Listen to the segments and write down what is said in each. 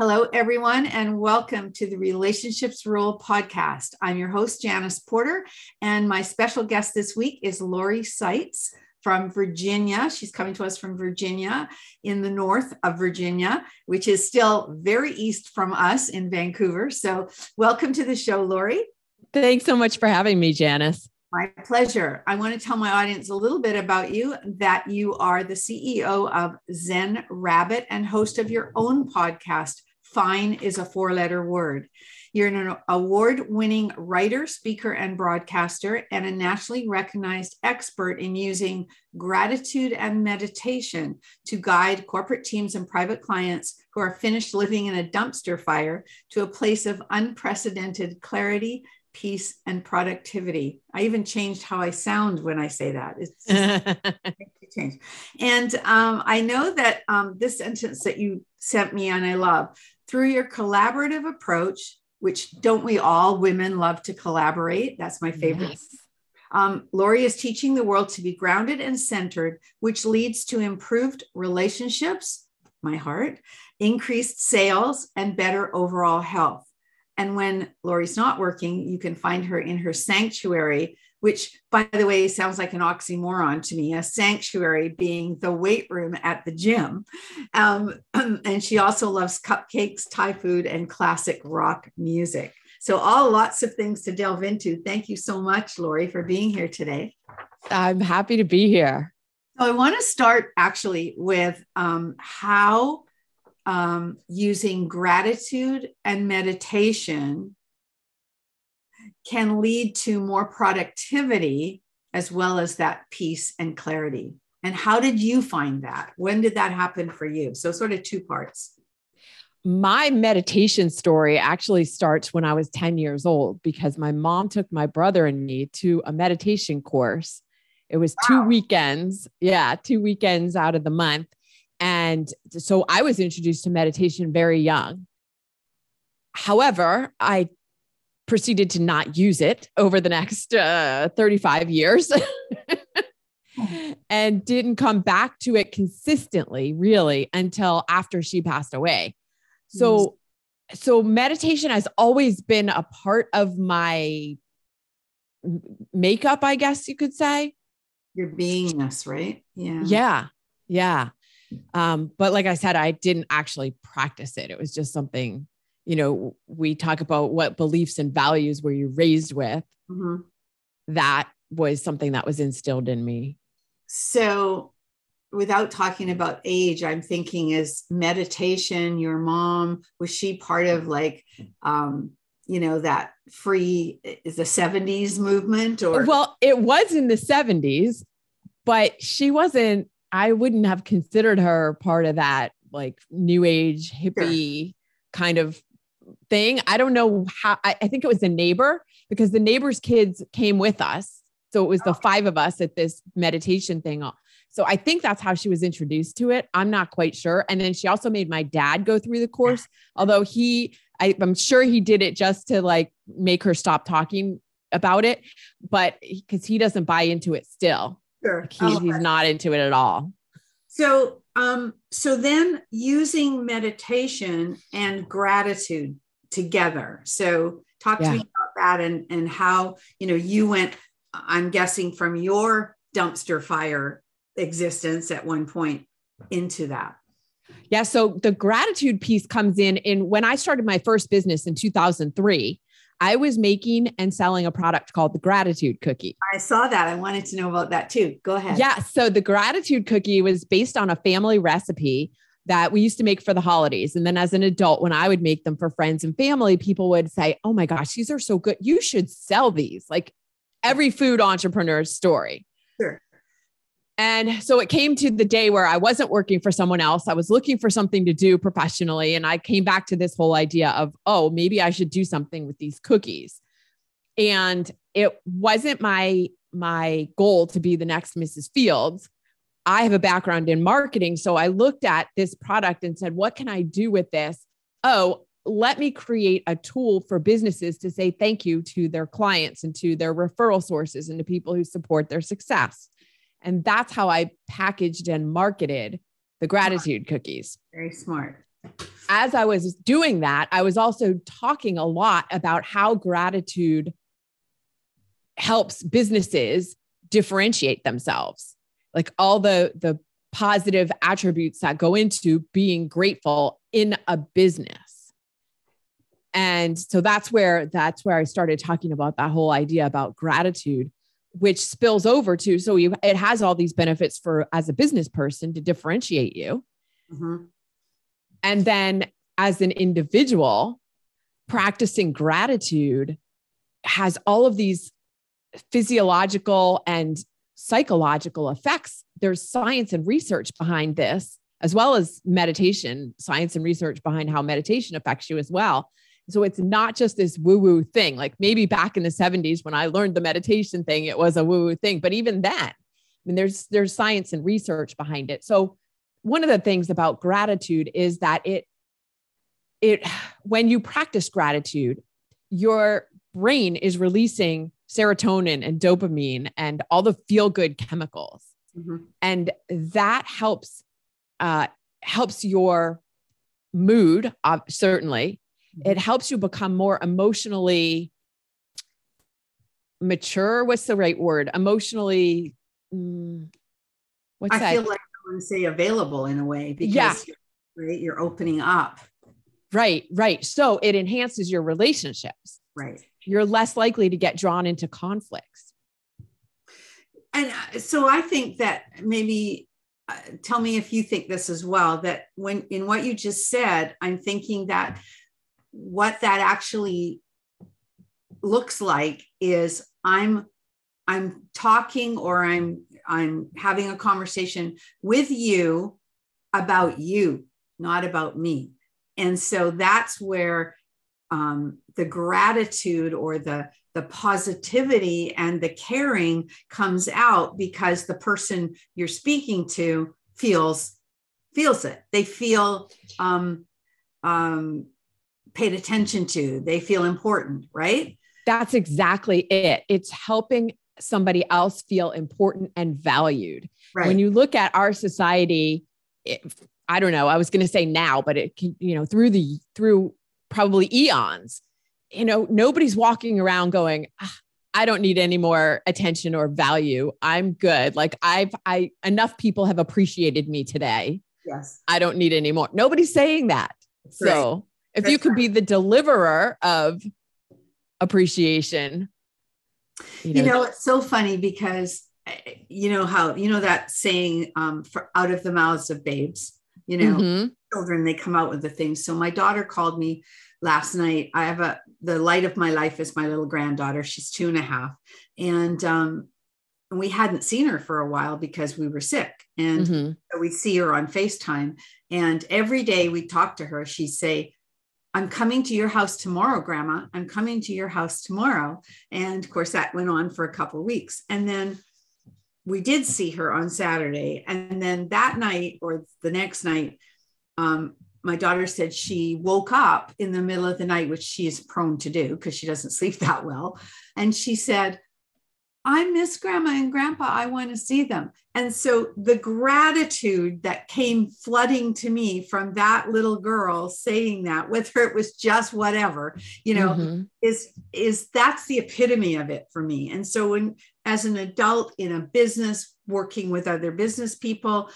Hello, everyone, and welcome to the Relationships Rule podcast. I'm your host, Janice Porter, and my special guest this week is Lori Saitz from Virginia. She's coming to us from Virginia in the north of Virginia, which is still very east from us in Vancouver. So, welcome to the show, Lori. Thanks so much for having me, Janice. My pleasure. I want to tell my audience a little bit about you that you are the CEO of Zen Rabbit and host of your own podcast, Fine is a Four Letter Word. You're an award winning writer, speaker, and broadcaster, and a nationally recognized expert in using gratitude and meditation to guide corporate teams and private clients who are finished living in a dumpster fire to a place of unprecedented clarity, peace, and productivity. I even changed how I sound when I say that. It's change. And um, I know that um, this sentence that you sent me and I love through your collaborative approach which don't we all women love to collaborate? That's my favorite. Yes. Um, Lori is teaching the world to be grounded and centered, which leads to improved relationships, my heart, increased sales, and better overall health. And when Lori's not working, you can find her in her sanctuary which by the way sounds like an oxymoron to me a sanctuary being the weight room at the gym. Um, and she also loves cupcakes thai food and classic rock music. So all lots of things to delve into. Thank you so much lori for being here today. I'm happy to be here. So i want to start actually with um, how um, using gratitude and meditation can lead to more productivity as well as that peace and clarity. And how did you find that? When did that happen for you? So, sort of two parts. My meditation story actually starts when I was 10 years old because my mom took my brother and me to a meditation course. It was wow. two weekends. Yeah, two weekends out of the month. And so I was introduced to meditation very young. However, I proceeded to not use it over the next uh, 35 years and didn't come back to it consistently really until after she passed away. So so meditation has always been a part of my makeup, I guess you could say. Your beingness, right? Yeah. Yeah. Yeah. Um, but like I said, I didn't actually practice it. It was just something you know, we talk about what beliefs and values were you raised with. Mm-hmm. That was something that was instilled in me. So, without talking about age, I'm thinking is meditation, your mom, was she part of like, um, you know, that free is the 70s movement or? Well, it was in the 70s, but she wasn't, I wouldn't have considered her part of that like new age hippie sure. kind of thing. I don't know how, I, I think it was a neighbor because the neighbor's kids came with us. So it was the five of us at this meditation thing. So I think that's how she was introduced to it. I'm not quite sure. And then she also made my dad go through the course, although he, I, am sure he did it just to like make her stop talking about it, but because he doesn't buy into it still. Sure. Like he, he's not into it at all. So, um, so then using meditation and gratitude together. So talk yeah. to me about that and, and how, you know, you went, I'm guessing from your dumpster fire existence at one point into that. Yeah. So the gratitude piece comes in in when I started my first business in 2003. I was making and selling a product called the gratitude cookie. I saw that. I wanted to know about that too. Go ahead. Yeah. So the gratitude cookie was based on a family recipe that we used to make for the holidays. And then as an adult, when I would make them for friends and family, people would say, Oh my gosh, these are so good. You should sell these. Like every food entrepreneur's story. Sure. And so it came to the day where I wasn't working for someone else. I was looking for something to do professionally. And I came back to this whole idea of, oh, maybe I should do something with these cookies. And it wasn't my my goal to be the next Mrs. Fields. I have a background in marketing. So I looked at this product and said, what can I do with this? Oh, let me create a tool for businesses to say thank you to their clients and to their referral sources and to people who support their success. And that's how I packaged and marketed the gratitude cookies. Very smart. As I was doing that, I was also talking a lot about how gratitude helps businesses differentiate themselves. Like all the the positive attributes that go into being grateful in a business. And so that's where that's where I started talking about that whole idea about gratitude which spills over to so you it has all these benefits for as a business person to differentiate you mm-hmm. and then as an individual practicing gratitude has all of these physiological and psychological effects there's science and research behind this as well as meditation science and research behind how meditation affects you as well so it's not just this woo woo thing. Like maybe back in the 70s when I learned the meditation thing, it was a woo woo thing. But even then, I mean, there's there's science and research behind it. So one of the things about gratitude is that it it when you practice gratitude, your brain is releasing serotonin and dopamine and all the feel good chemicals, mm-hmm. and that helps uh, helps your mood uh, certainly it mm-hmm. helps you become more emotionally mature. What's the right word? Emotionally. Mm, what's I that? feel like I want to say available in a way because yeah. you're, right, you're opening up. Right, right. So it enhances your relationships. Right. You're less likely to get drawn into conflicts. And uh, so I think that maybe uh, tell me if you think this as well that when in what you just said i'm thinking that what that actually looks like is i'm i'm talking or i'm i'm having a conversation with you about you not about me and so that's where um, the gratitude or the the positivity and the caring comes out because the person you're speaking to feels feels it they feel um, um, paid attention to, they feel important, right? That's exactly it. It's helping somebody else feel important and valued. Right. When you look at our society, it, I don't know, I was going to say now, but it can, you know, through the, through probably eons, you know, nobody's walking around going, ah, I don't need any more attention or value. I'm good. Like I've, I, enough people have appreciated me today. Yes. I don't need any more. Nobody's saying that. So if That's you could right. be the deliverer of appreciation you know, you know it's so funny because eh, you know how you know that saying um, for out of the mouths of babes you know mm-hmm. Children they come out with the things so my daughter called me last night i have a the light of my life is my little granddaughter she's two and a half and um we hadn't seen her for a while because we were sick and mm-hmm. so we'd see her on facetime and every day we talk to her she'd say I'm coming to your house tomorrow, Grandma. I'm coming to your house tomorrow. And of course, that went on for a couple weeks. And then we did see her on Saturday. And then that night or the next night, um, my daughter said she woke up in the middle of the night, which she is prone to do because she doesn't sleep that well. And she said, I miss grandma and grandpa. I want to see them. And so the gratitude that came flooding to me from that little girl saying that, whether it was just whatever, you know, mm-hmm. is is that's the epitome of it for me. And so when as an adult in a business working with other business people,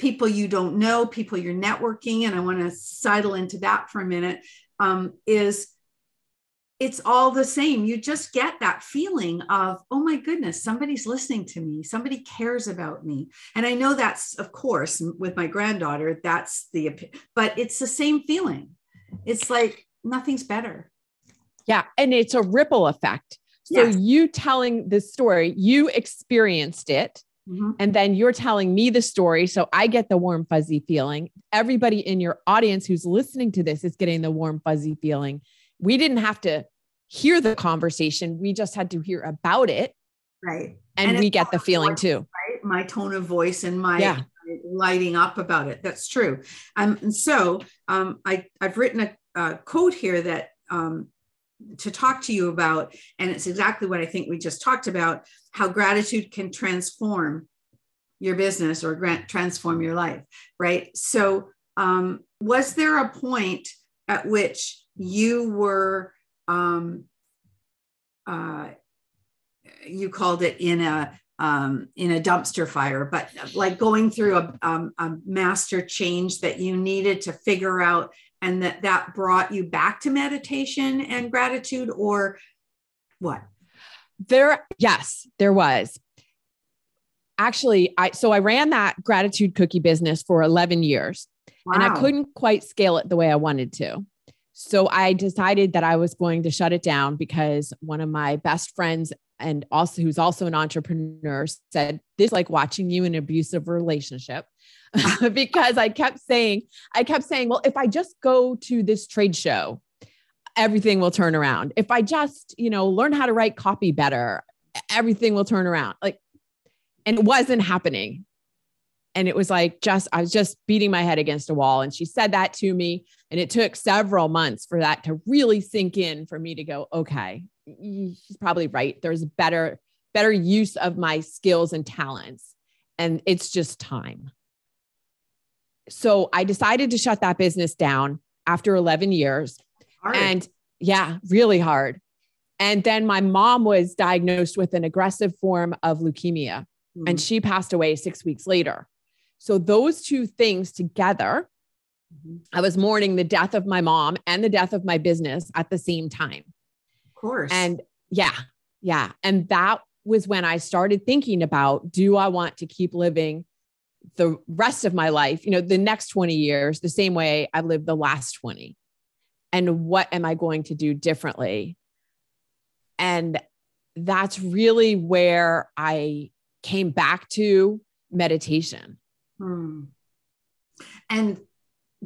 people you don't know, people you're networking, and I want to sidle into that for a minute, um, is it's all the same. You just get that feeling of, oh my goodness, somebody's listening to me. Somebody cares about me. And I know that's, of course, with my granddaughter, that's the, but it's the same feeling. It's like nothing's better. Yeah. And it's a ripple effect. So yes. you telling this story, you experienced it. Mm-hmm. And then you're telling me the story. So I get the warm, fuzzy feeling. Everybody in your audience who's listening to this is getting the warm, fuzzy feeling. We didn't have to hear the conversation, we just had to hear about it. Right. And, and we get the feeling voice, too. Right. My tone of voice and my yeah. lighting up about it. That's true. Um, and so um, I, I've written a, a quote here that um, to talk to you about. And it's exactly what I think we just talked about how gratitude can transform your business or grant, transform your life, right? So, um, was there a point at which you were, um, uh, you called it in a um, in a dumpster fire, but like going through a, um, a master change that you needed to figure out and that that brought you back to meditation and gratitude or what? There yes there was. Actually i so i ran that gratitude cookie business for 11 years wow. and i couldn't quite scale it the way i wanted to. So i decided that i was going to shut it down because one of my best friends and also who's also an entrepreneur said this like watching you in an abusive relationship because I kept saying, I kept saying, well, if I just go to this trade show, everything will turn around. If I just, you know, learn how to write copy better, everything will turn around. Like, and it wasn't happening. And it was like, just, I was just beating my head against a wall. And she said that to me. And it took several months for that to really sink in for me to go, okay, she's probably right. There's better, better use of my skills and talents. And it's just time so I decided to shut that business down after 11 years. Hard. And yeah, really hard. And then my mom was diagnosed with an aggressive form of leukemia mm. and she passed away six weeks later. So those two things together, mm-hmm. I was mourning the death of my mom and the death of my business at the same time. Of course. And yeah, yeah. And that was when I started thinking about do I want to keep living the rest of my life, you know, the next 20 years, the same way I lived the last 20. And what am I going to do differently? And that's really where I came back to meditation. Hmm. And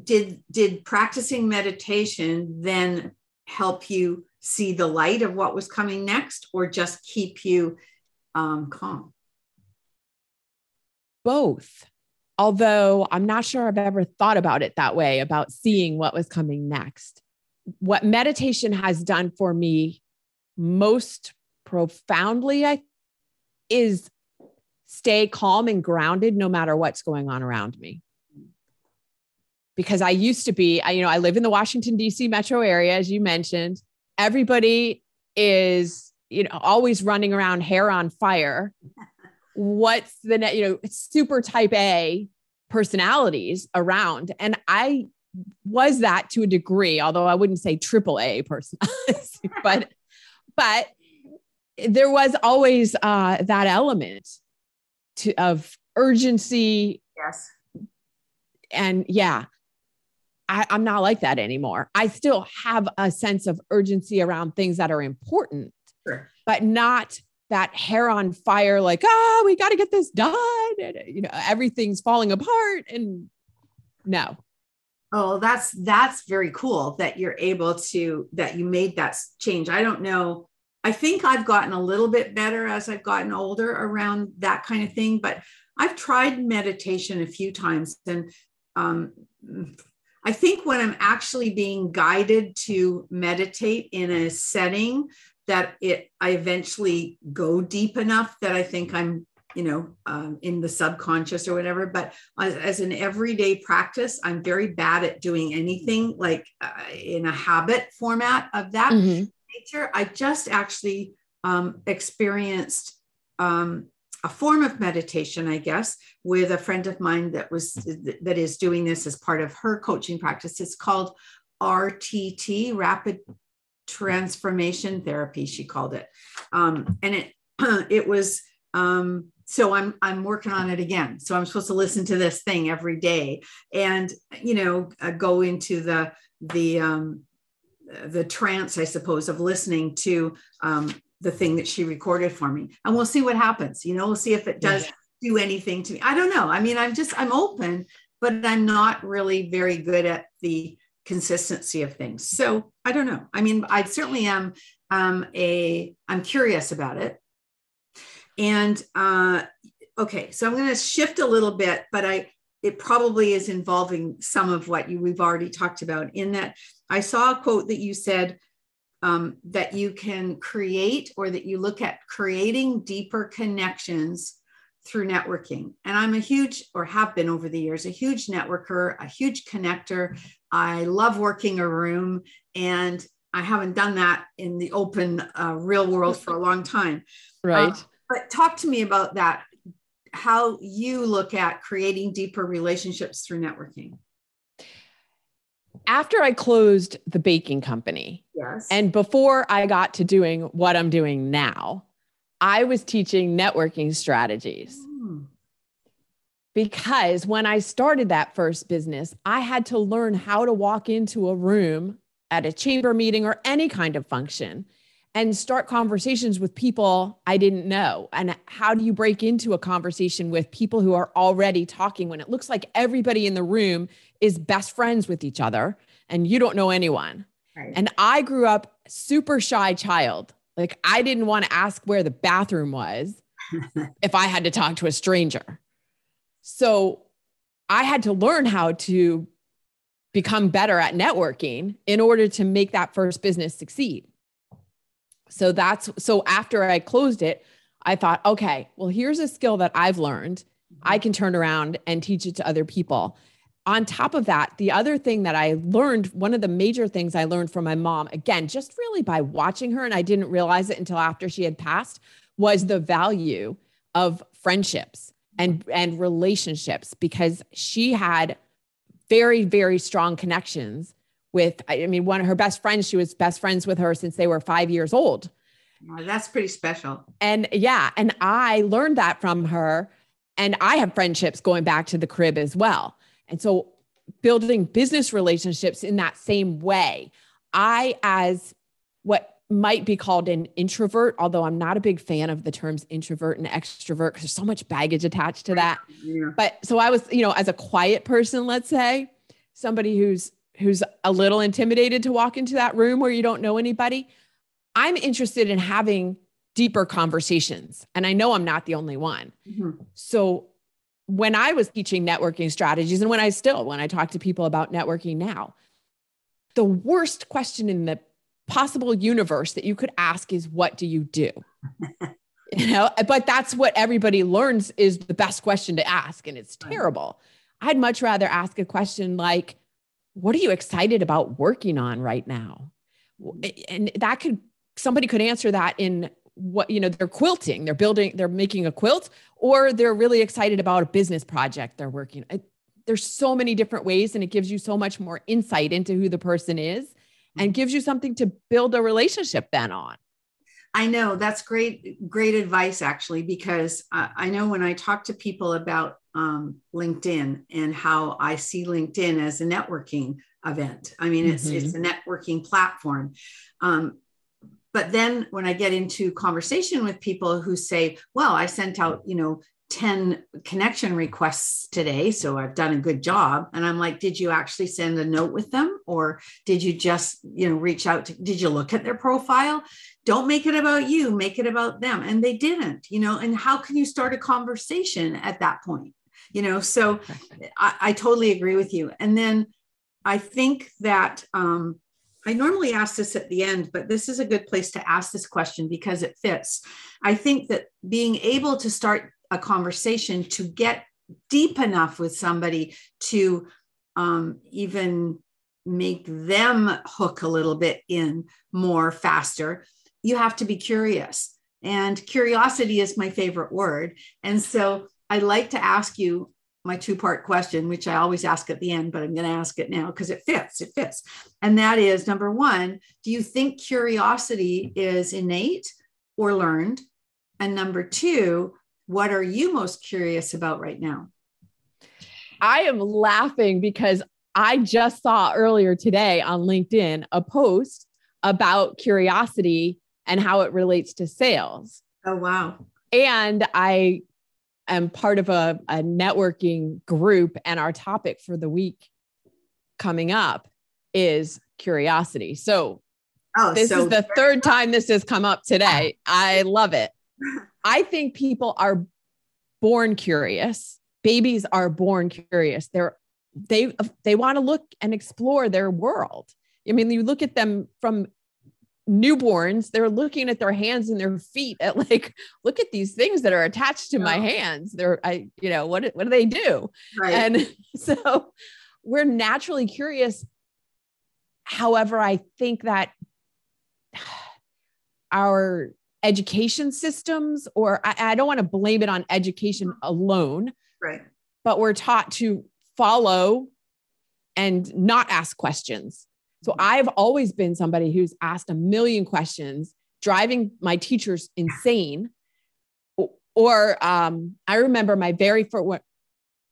did did practicing meditation then help you see the light of what was coming next, or just keep you um, calm? Both. Although I'm not sure I've ever thought about it that way about seeing what was coming next. What meditation has done for me most profoundly I, is stay calm and grounded no matter what's going on around me. Because I used to be, I, you know, I live in the Washington, D.C. metro area, as you mentioned. Everybody is, you know, always running around hair on fire what's the net, you know, super type A personalities around. And I was that to a degree, although I wouldn't say triple A personality, but but there was always uh, that element to of urgency. Yes. And yeah, I, I'm not like that anymore. I still have a sense of urgency around things that are important, sure. but not that hair on fire, like, ah, oh, we got to get this done. And, you know, everything's falling apart. And no. Oh, that's that's very cool that you're able to that you made that change. I don't know. I think I've gotten a little bit better as I've gotten older around that kind of thing, but I've tried meditation a few times and um, I think when I'm actually being guided to meditate in a setting that it I eventually go deep enough that I think I'm you know um, in the subconscious or whatever but as, as, an everyday practice i'm very bad at doing anything like uh, in a habit format of that mm-hmm. nature i just actually um, experienced um, a form of meditation i guess with a friend of mine that was that is doing this as part of her coaching practice it's called rtt rapid transformation therapy she called it um, and it it was um, so i'm i'm working on it again so i'm supposed to listen to this thing every day and you know uh, go into the the um, the trance i suppose of listening to um, the thing that she recorded for me and we'll see what happens you know we'll see if it does do anything to me. I don't know. I mean, I'm just I'm open, but I'm not really very good at the consistency of things. So I don't know. I mean, I certainly am um, a I'm curious about it. And uh, okay, so I'm going to shift a little bit, but I it probably is involving some of what you we've already talked about. In that, I saw a quote that you said um, that you can create or that you look at creating deeper connections through networking. And I'm a huge, or have been over the years, a huge networker, a huge connector. I love working a room, and I haven't done that in the open uh, real world for a long time. Right. Uh, but talk to me about that, how you look at creating deeper relationships through networking. After I closed the baking company, yes. and before I got to doing what I'm doing now, I was teaching networking strategies. Mm. Because when I started that first business, I had to learn how to walk into a room at a chamber meeting or any kind of function and start conversations with people I didn't know. And how do you break into a conversation with people who are already talking when it looks like everybody in the room is best friends with each other and you don't know anyone? Right. And I grew up super shy child. Like I didn't want to ask where the bathroom was if I had to talk to a stranger. So I had to learn how to become better at networking in order to make that first business succeed. So that's so after I closed it, I thought, okay, well, here's a skill that I've learned. I mm-hmm. can turn around and teach it to other people. On top of that, the other thing that I learned, one of the major things I learned from my mom, again, just really by watching her, and I didn't realize it until after she had passed, was the value of friendships and, and relationships because she had very, very strong connections with, I mean, one of her best friends, she was best friends with her since they were five years old. that's pretty special. And yeah, and I learned that from her. And I have friendships going back to the crib as well. And so building business relationships in that same way. I, as what might be called an introvert, although I'm not a big fan of the terms introvert and extrovert because there's so much baggage attached to that. Yeah. But so I was, you know, as a quiet person, let's say, somebody who's who's a little intimidated to walk into that room where you don't know anybody, I'm interested in having deeper conversations. And I know I'm not the only one. Mm-hmm. So when I was teaching networking strategies, and when I still, when I talk to people about networking now, the worst question in the possible universe that you could ask is, What do you do? you know, but that's what everybody learns is the best question to ask. And it's terrible. I'd much rather ask a question like, What are you excited about working on right now? Mm. And that could, somebody could answer that in what you know they're quilting they're building they're making a quilt or they're really excited about a business project they're working there's so many different ways and it gives you so much more insight into who the person is and gives you something to build a relationship then on i know that's great great advice actually because i, I know when i talk to people about um, linkedin and how i see linkedin as a networking event i mean it's mm-hmm. it's a networking platform um, but then when i get into conversation with people who say well i sent out you know 10 connection requests today so i've done a good job and i'm like did you actually send a note with them? Or did you just you know reach out to did you look at their profile? Don't make it about you make it about them and they didn't you know and how can you start a conversation at that point you know? So i, I totally agree with you. And then i think that um, I normally ask this at the end, but this is a good place to ask this question because it fits. I think that being able to start a conversation to get deep enough with somebody to um, even make them hook a little bit in more faster, you have to be curious. And curiosity is my favorite word. And so I'd like to ask you my two part question, which I always ask at the end, but I'm going to ask it now because it fits. It fits. And that is number one, do you think curiosity is innate or learned? And number two, what are you most curious about right now? I am laughing because I just saw earlier today on LinkedIn a post about curiosity and how it relates to sales. Oh, wow. And I am part of a, a networking group, and our topic for the week coming up is curiosity. So, oh, this so is the third time this has come up today. I love it. I think people are born curious. Babies are born curious. They're they they want to look and explore their world. I mean, you look at them from newborns, they're looking at their hands and their feet at like, look at these things that are attached to yeah. my hands. They're, I, you know, what, what do they do? Right. And so we're naturally curious. However, I think that our education systems, or I, I don't want to blame it on education alone. Right. But we're taught to follow and not ask questions so I've always been somebody who's asked a million questions, driving my teachers insane. Or um, I remember my very first,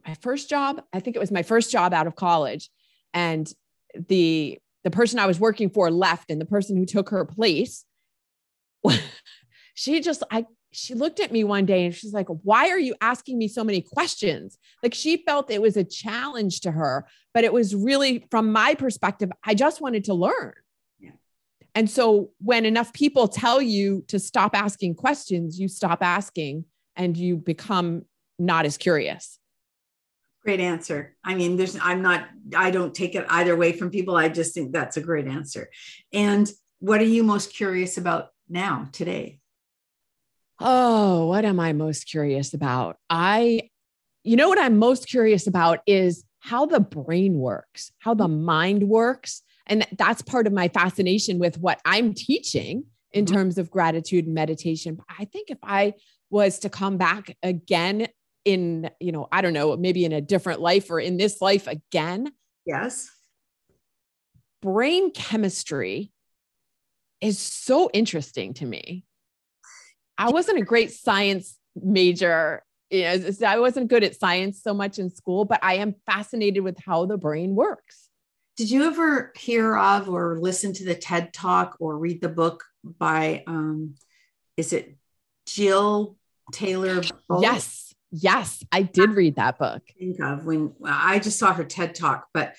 my first job. I think it was my first job out of college, and the the person I was working for left, and the person who took her place, she just I she looked at me one day and she's like, Why are you asking me so many questions? Like she felt it was a challenge to her, but it was really, from my perspective, I just wanted to learn. Yeah. And so when enough people tell you to stop asking questions, you stop asking and you become not as curious. Great answer. I mean, there's, I'm not, I don't take it either way from people. I just think that's a great answer. And what are you most curious about now, today? Oh, what am I most curious about? I, you know, what I'm most curious about is how the brain works, how the mind works. And that's part of my fascination with what I'm teaching in mm-hmm. terms of gratitude and meditation. I think if I was to come back again in, you know, I don't know, maybe in a different life or in this life again. Yes. Brain chemistry is so interesting to me. I wasn't a great science major. You know, I wasn't good at science so much in school, but I am fascinated with how the brain works. Did you ever hear of or listen to the TED Talk or read the book by, um, is it Jill Taylor? Yes, yes, I did read that book. Think of when I just saw her TED Talk, but it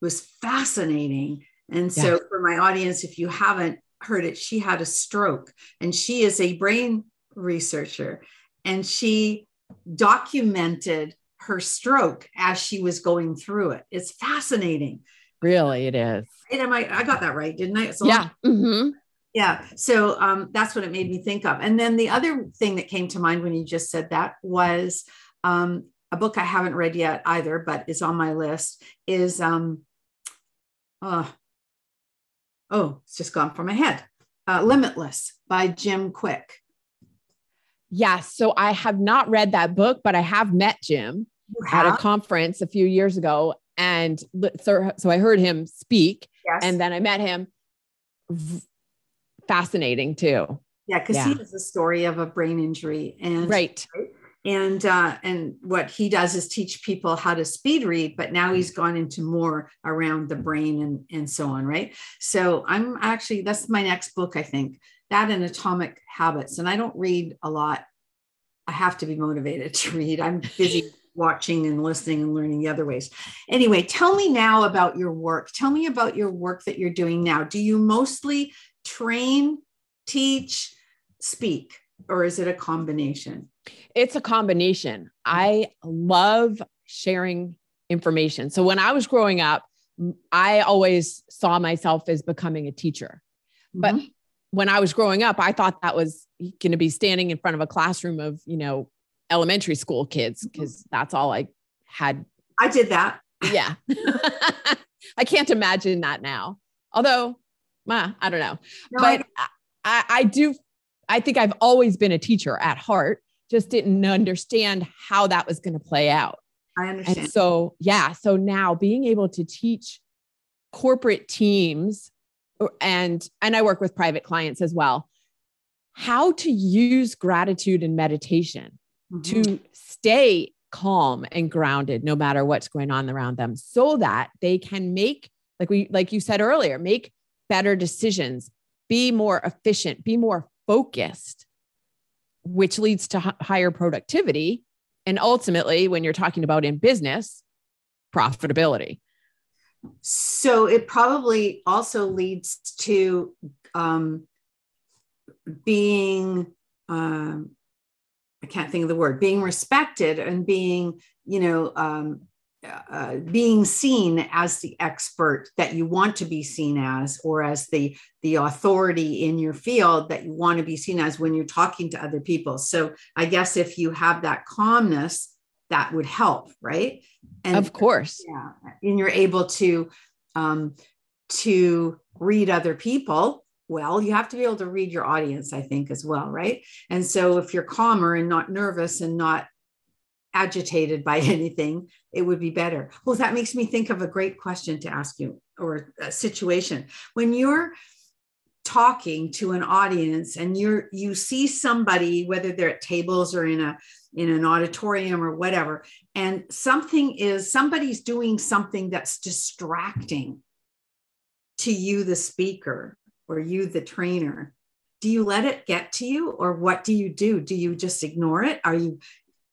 was fascinating. And so, yeah. for my audience, if you haven't heard it, she had a stroke and she is a brain researcher and she documented her stroke as she was going through it. It's fascinating. Really, it is. And am I, I got that right, didn't I? yeah. Mm-hmm. Yeah. So um, that's what it made me think of. And then the other thing that came to mind when you just said that was um, a book I haven't read yet either, but is on my list is um, uh, oh, it's just gone from my head. Uh, Limitless by Jim Kwik. Yes. So I have not read that book, but I have met Jim at a conference a few years ago. And so, so I heard him speak yes. and then I met him. Fascinating too. Yeah, because yeah. he has a story of a brain injury and right. right? And uh, and what he does is teach people how to speed read but now he's gone into more around the brain and and so on right? So i'm actually that's my next book i think that and atomic habits. And i don't read a lot. I have to be motivated to read. I'm busy watching and listening and learning the other ways. Anyway tell me now about your work. Tell me about your work that you're doing now. Do you mostly train teach speak or is it a combination it's a combination. I love sharing information. So when I was growing up, I always saw myself as becoming a teacher. But mm-hmm. when I was growing up, I thought that was going to be standing in front of a classroom of, you know, elementary school kids because mm-hmm. that's all I had. I did that. Yeah. I can't imagine that now. Although, uh, I don't know. No, but I, I, I do, I think I've always been a teacher at heart just didn't understand how that was going to play out. I understand. And so, yeah. So now being able to teach corporate teams and and I work with private clients as well how to use gratitude and meditation mm-hmm. to stay calm and grounded no matter what's going on around them so that they can make like we like you said earlier make better decisions be more efficient be more focused which leads to h- higher productivity. And ultimately when you're talking about in business profitability. So it probably also leads to um, being um, i can't think of the word being respected and being you know um, uh, being seen as the expert that you want to be seen as or as the the authority in your field that you want to be seen as when you're talking to other people. So i guess if you have that calmness that would help right? And of course. Yeah and you're able to um to read other people well you have to be able to read your audience i think as well right? And so if you're calmer and not nervous and not agitated by anything, it would be better. Well, that makes me think of a great question to ask you or a situation. When you're talking to an audience and you're you see somebody whether they're at tables or in a in an auditorium or whatever and something is somebody's doing something that's distracting to you the speaker or you the trainer do you let it get to you or what do you do do you just ignore it are you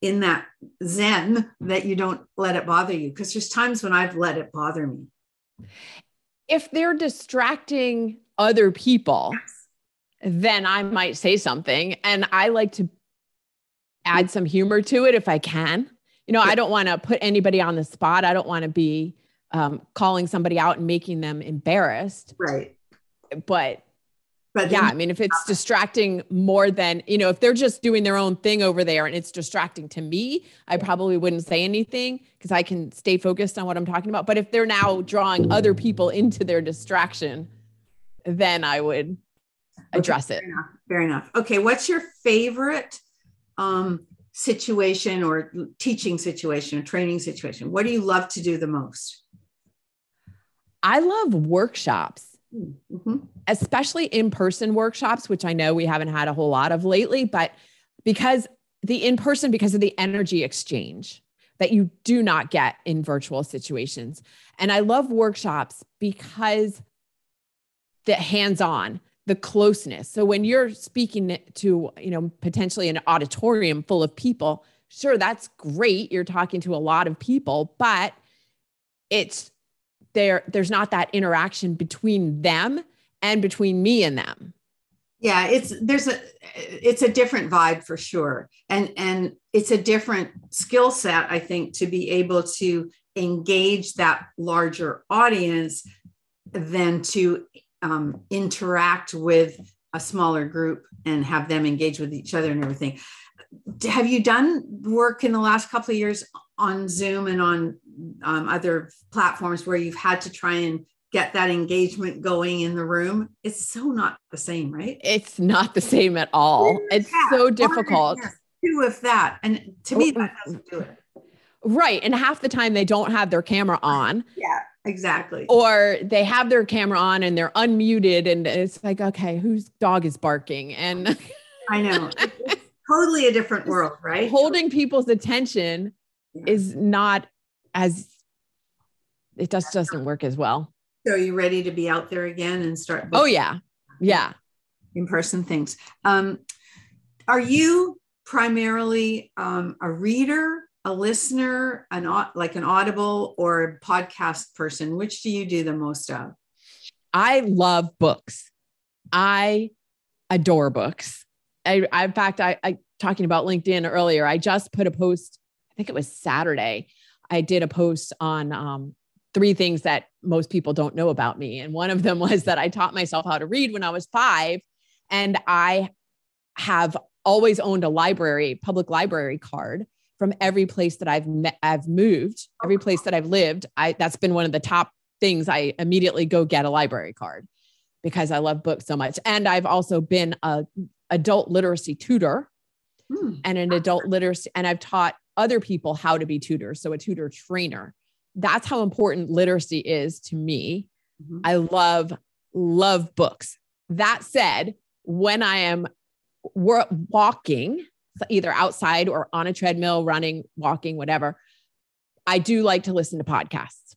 in that zen that you don't let it bother you because there's times when I've let it bother me. If they're distracting other people, yes. then I might say something and I like to add some humor to it if I can. You know, I don't want to put anybody on the spot. I don't want to be um, calling somebody out and making them embarrassed. Right. But but yeah, I mean, if it's distracting more than, you know, if they're just doing their own thing over there and it's distracting to me, I probably wouldn't say anything because I can stay focused on what I'm talking about. But if they're now drawing other people into their distraction, then I would address okay, it. Fair enough, fair enough. Okay. What's your favorite um, situation or teaching situation or training situation? What do you love to do the most? I love workshops mm-hmm. especially in person workshops, which I know we haven't had a whole lot of lately, but because the in person, because of the energy exchange that you do not get in virtual situations. And I love workshops because the hands on, the closeness. So when you're speaking to, you know, potentially an auditorium full of people, sure, that's great. You're talking to a lot of people, but it's there there's not that interaction between them and between me and them. Yeah it's there's a it's a different vibe for sure. And and it's a different skill set i think to be able to engage that larger audience than to um, interact with a smaller group and have them engage with each other and everything. Have you done work in the last couple of years on zoom and on um, other platforms where you've had to try and get that engagement going in the room it's so not the same right? It's not the same at all. It's so difficult. do with that? And to me that doesn't do it. Right and half the time they don't have their camera on. Yeah exactly. Or they have their camera on and they're unmuted and it's like okay whose dog is barking? And i know. It's totally a different world right? holding people's attention yeah. Is not as it just doesn't work as well. So are you ready to be out there again and start? Oh yeah, yeah. In person things. Um, are you primarily um, a reader, a listener, an like an audible or a podcast person? Which do you do the most of? I love books. I adore books. I, I in fact, I, I talking about LinkedIn earlier. I just put a post. I think it was Saturday I did a post on um, three things that most people don't know about me. And one of them was that I taught myself how to read when I was five. And I have always owned a library, public library card from every place that I've met, I've moved, every place that I've lived. I that's been one of the top things. I immediately go get a library card because I love books so much. And I've also been a adult literacy tutor hmm. and an adult literacy, and I've taught other people how to be tutors. So a tutor trainer. That's how important literacy is to me. Mm-hmm. I love, love books. That said, when I am walking, either outside or on a treadmill, running, walking, whatever, I do like to listen to podcasts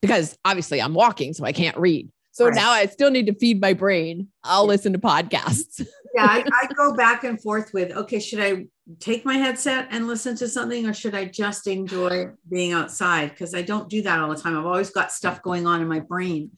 because obviously I'm walking, so I can't read. So right. now I still need to feed my brain. I'll listen to podcasts. yeah, I, I, go back and forth with okay, should I take my headset and listen to something or should I just enjoy being outside? Because I don't do that all the time. I've always got stuff going on in my brain.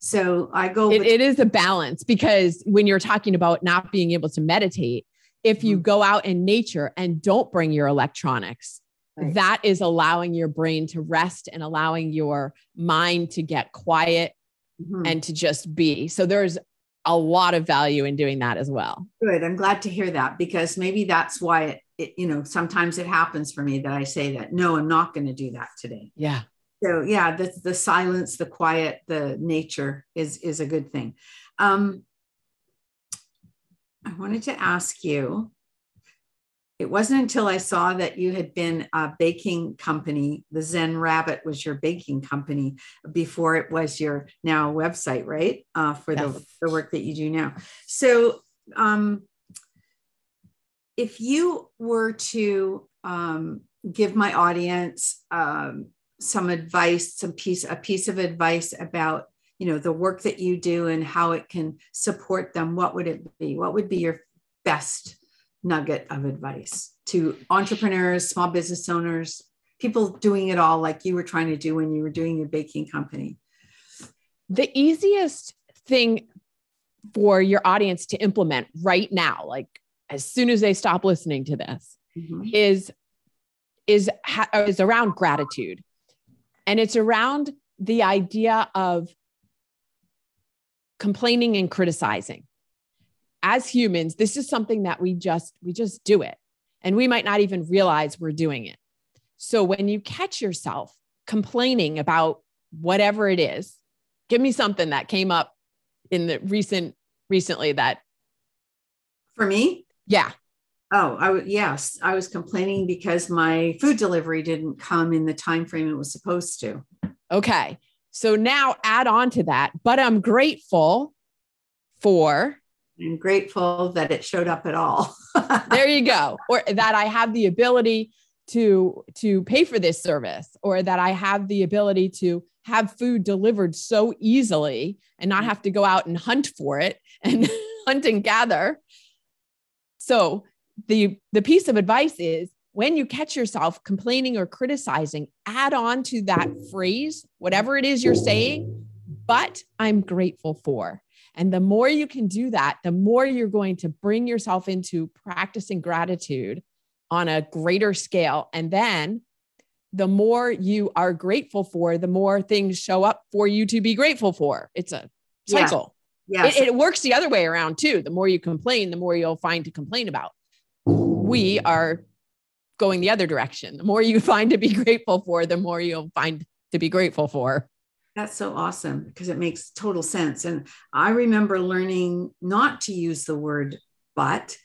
So I go. it, it is a balance because when you're talking about not being able to meditate, if you mm-hmm. go out in nature and don't bring your electronics, right. that is allowing your brain to rest and allowing your mind to get quiet mm-hmm. and to just be. So there's a lot of value in doing that as well. Good. I'm glad to hear that because maybe that's why it, it you know, sometimes it happens for me that I say that, no, I'm not going to do that today. Yeah. So yeah, the, the silence, the quiet, the nature is, is a good thing. Um, I wanted to ask you it wasn't until I saw that you had been a baking company, the Zen Rabbit was your baking company before it was your now website, right? Uh, for yes. the, the work that you do now. So, um, if you were to um, give my audience um, some advice, some piece, a piece of advice about you know the work that you do and how it can support them, what would it be? What would be your best nugget of advice to entrepreneurs, small business owners, people doing it all like you were trying to do when you were doing your baking company? The easiest thing for your audience to implement right now, like as soon as they stop listening to this, mm-hmm. is is is around gratitude. And it's around the idea of complaining and criticizing as humans, this is something that we just we just do it. And we might not even realize we're doing it. So when you catch yourself complaining about whatever it is, give me something that came up in the recent recently that for me? Yeah. Oh, I would yes, I was complaining because my food delivery didn't come in the time frame it was supposed to. Okay. So now add on to that, but I'm grateful for I'm grateful that it showed up at all. there you go. Or that I have the ability to to pay for this service or that I have the ability to have food delivered so easily and not have to go out and hunt for it and hunt and gather. So the the piece of advice is when you catch yourself complaining or criticizing, add on to that phrase, whatever it is you're saying, but I'm grateful for. And the more you can do that, the more you're going to bring yourself into practicing gratitude on a greater scale. And then the more you are grateful for, the more things show up for you to be grateful for. It's a cycle. Yeah. Yes. It, it works the other way around too. The more you complain, the more you'll find to complain about. We are going the other direction. The more you find to be grateful for, the more you'll find to be grateful for. That's so awesome because it makes total sense. And I remember learning not to use the word but.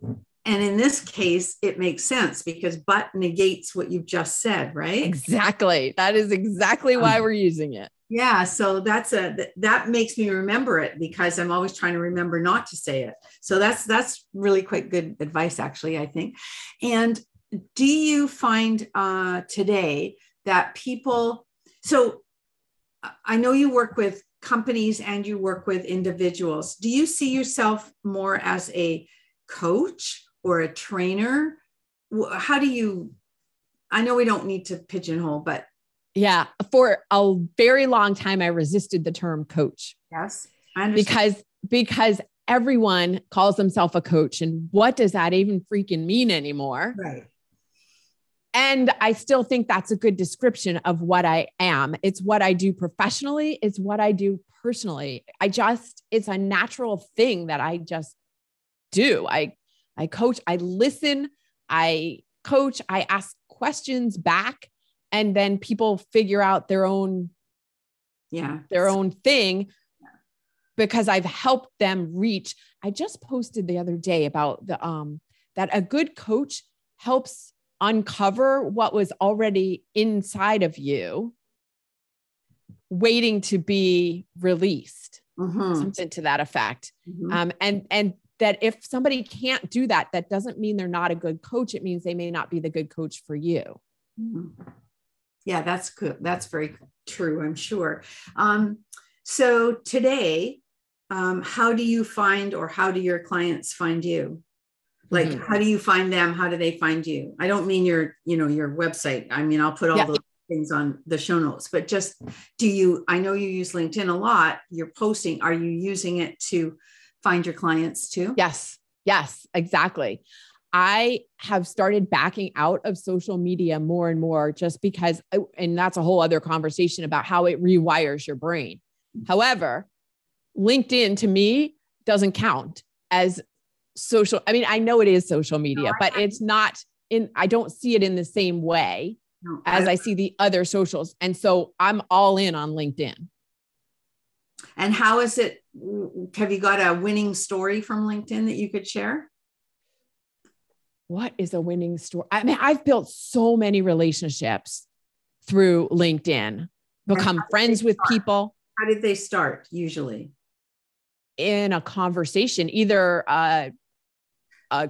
And in this case, it makes sense because but negates what you've just said, right? Exactly. That is exactly why um, we're using it. Yeah. So that's a that makes me remember it because I'm always trying to remember not to say it. So that's that's really quite good advice, actually, I think. And do you find uh, today that people so I know you work with companies and you work with individuals. Do you see yourself more as a coach or a trainer? How do you? I know we don't need to pigeonhole, but yeah, for a very long time, I resisted the term coach. Yes, because because everyone calls themselves a coach, and what does that even freaking mean anymore? Right. And I still think that's a good description of what I am. It's what I do professionally, it's what I do personally. I just, it's a natural thing that I just do. I I coach, I listen, I coach, I ask questions back, and then people figure out their own yeah, their own thing because I've helped them reach. I just posted the other day about the um that a good coach helps uncover what was already inside of you waiting to be released mm-hmm. something to that effect mm-hmm. um, and and that if somebody can't do that that doesn't mean they're not a good coach it means they may not be the good coach for you mm-hmm. yeah that's good that's very true i'm sure um, so today um, how do you find or how do your clients find you? Like, mm-hmm. how do you find them? How do they find you? I don't mean your, you know, your website. I mean, I'll put all yeah. those things on the show notes, but just do you, I know you use LinkedIn a lot. You're posting. Are you using it to find your clients too? Yes. Yes, exactly. I have started backing out of social media more and more just because, and that's a whole other conversation about how it rewires your brain. However, LinkedIn to me doesn't count as social. I mean, I know it is social media, no, but it's not in, I don't see it in the same way no, as I, I see the other socials. And so I'm all in on LinkedIn. And how is it? Have you got a winning story from LinkedIn that you could share? What is a winning story? I mean, I've built so many relationships through LinkedIn, become friends with people. How did they start usually? In a conversation, either uh, uh,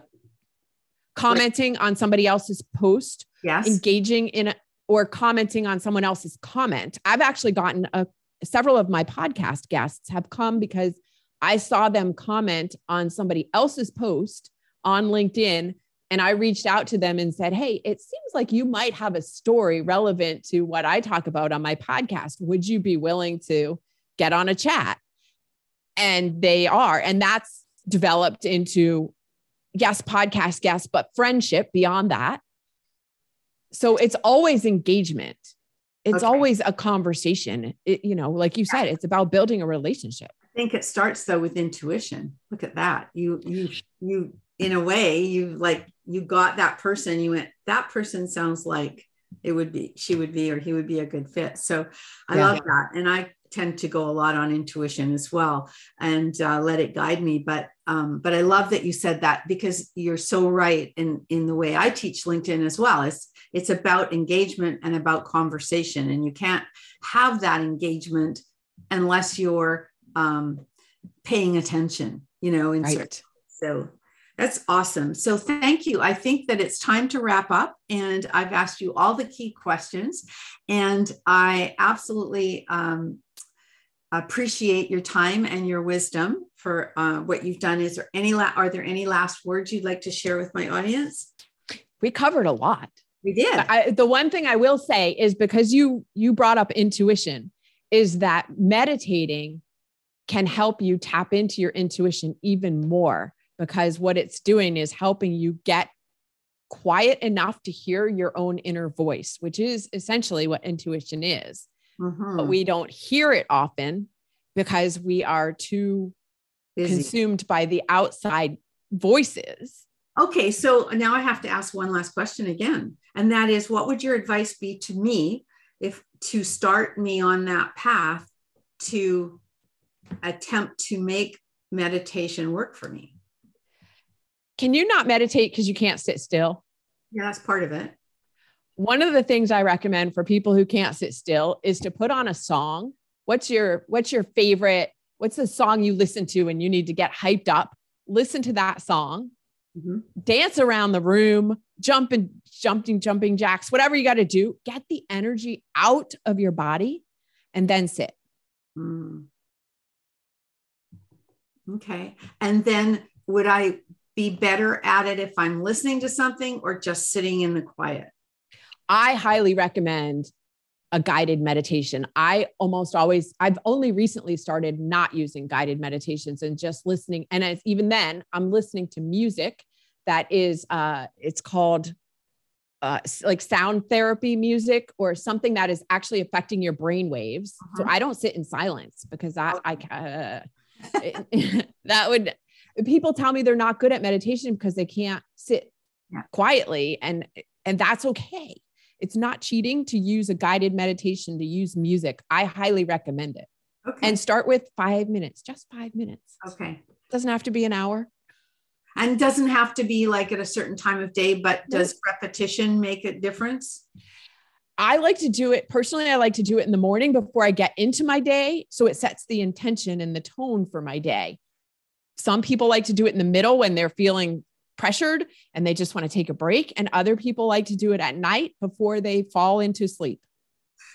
commenting on somebody else's post, yes. engaging in a, or commenting on someone else's comment. I've actually gotten a several of my podcast guests have come because I saw them comment on somebody else's post on LinkedIn and I reached out to them and said, Hey, it seems like you might have a story relevant to what I talk about on my podcast. Would you be willing to get on a chat? And they are. And that's developed into, yes, podcast guests, but friendship beyond that. So it's always engagement it's okay. always a conversation. It, you know, like you said, it's about building a relationship. I think it starts though with intuition. Look at that. You you you in a way you like you got that person. You went that person sounds like it would be she would be or he would be a good fit. So I yeah. love that, and I tend to go a lot on intuition as well and uh, let it guide me. But um, but I love that you said that because you're so right in in the way I teach LinkedIn as well. It's it's about engagement and about conversation, and you can't have that engagement unless you're um, paying attention. You know, and right. so that's awesome. So thank you. I think that it's time to wrap up, and I've asked you all the key questions, and I absolutely um, appreciate your time and your wisdom for uh, what you've done. Is there any la- are there any last words you'd like to share with my audience? We covered a lot. We did. I, the one thing I will say is because you you brought up intuition, is that meditating can help you tap into your intuition even more because what it's doing is helping you get quiet enough to hear your own inner voice, which is essentially what intuition is. Mm-hmm. But we don't hear it often because we are too Busy. consumed by the outside voices. Okay, so now I have to ask one last question again. And that is what would your advice be to me if to start me on that path to attempt to make meditation work for me? Can you not meditate because you can't sit still? Yeah, that's part of it. One of the things I recommend for people who can't sit still is to put on a song. What's your what's your favorite? What's the song you listen to and you need to get hyped up? Listen to that song. Mm-hmm. Dance around the room, jumping, jumping, jumping jacks, whatever you got to do. Get the energy out of your body and then sit. Mm. Okay. And then would I be better at it if I'm listening to something or just sitting in the quiet? I highly recommend a guided meditation. I almost always, I've only recently started not using guided meditations and just listening. And as, even then, I'm listening to music that is, uh, it's called uh, like sound therapy music or something that is actually affecting your brain waves. Uh-huh. So I don't sit in silence because that I uh, that would people tell me they're not good at meditation because they can't sit yeah. quietly and and that's okay. It's not cheating to use a guided meditation to use music. I highly recommend it. Okay. And start with 5 minutes, just 5 minutes. Okay. Doesn't have to be an hour. And doesn't have to be like at a certain time of day, but does repetition make a difference? I like to do it personally. I like to do it in the morning before I get into my day. So it sets the intention and the tone for my day. Some people like to do it in the middle when they're feeling pressured and they just want to take a break. And other people like to do it at night before they fall into sleep.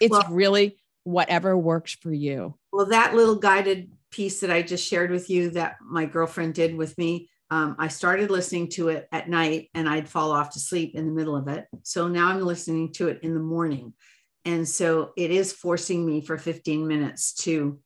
It's well, really whatever works for you. Well, that little guided piece that I just shared with you that my girlfriend did with me. Um, I started listening to it at night and I'd fall off to sleep in the middle of it. So now I'm listening to it in the morning. And so it is forcing me for 15 minutes to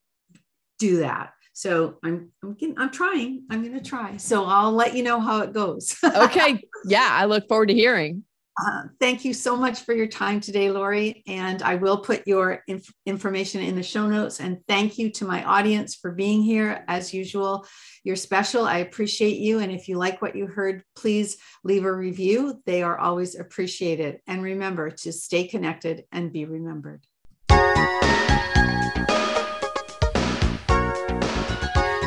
do that. So I'm I'm getting, I'm trying. I'm going to try. So I'll let you know how it goes. okay. Yeah, I look forward to hearing. Uh, thank you so much for your time today, Lori. And I will put your inf- information in the show notes. And thank you to my audience for being here. As usual, you're special. I appreciate you. And if you like what you heard, please leave a review. They are always appreciated. And remember to stay connected and be remembered.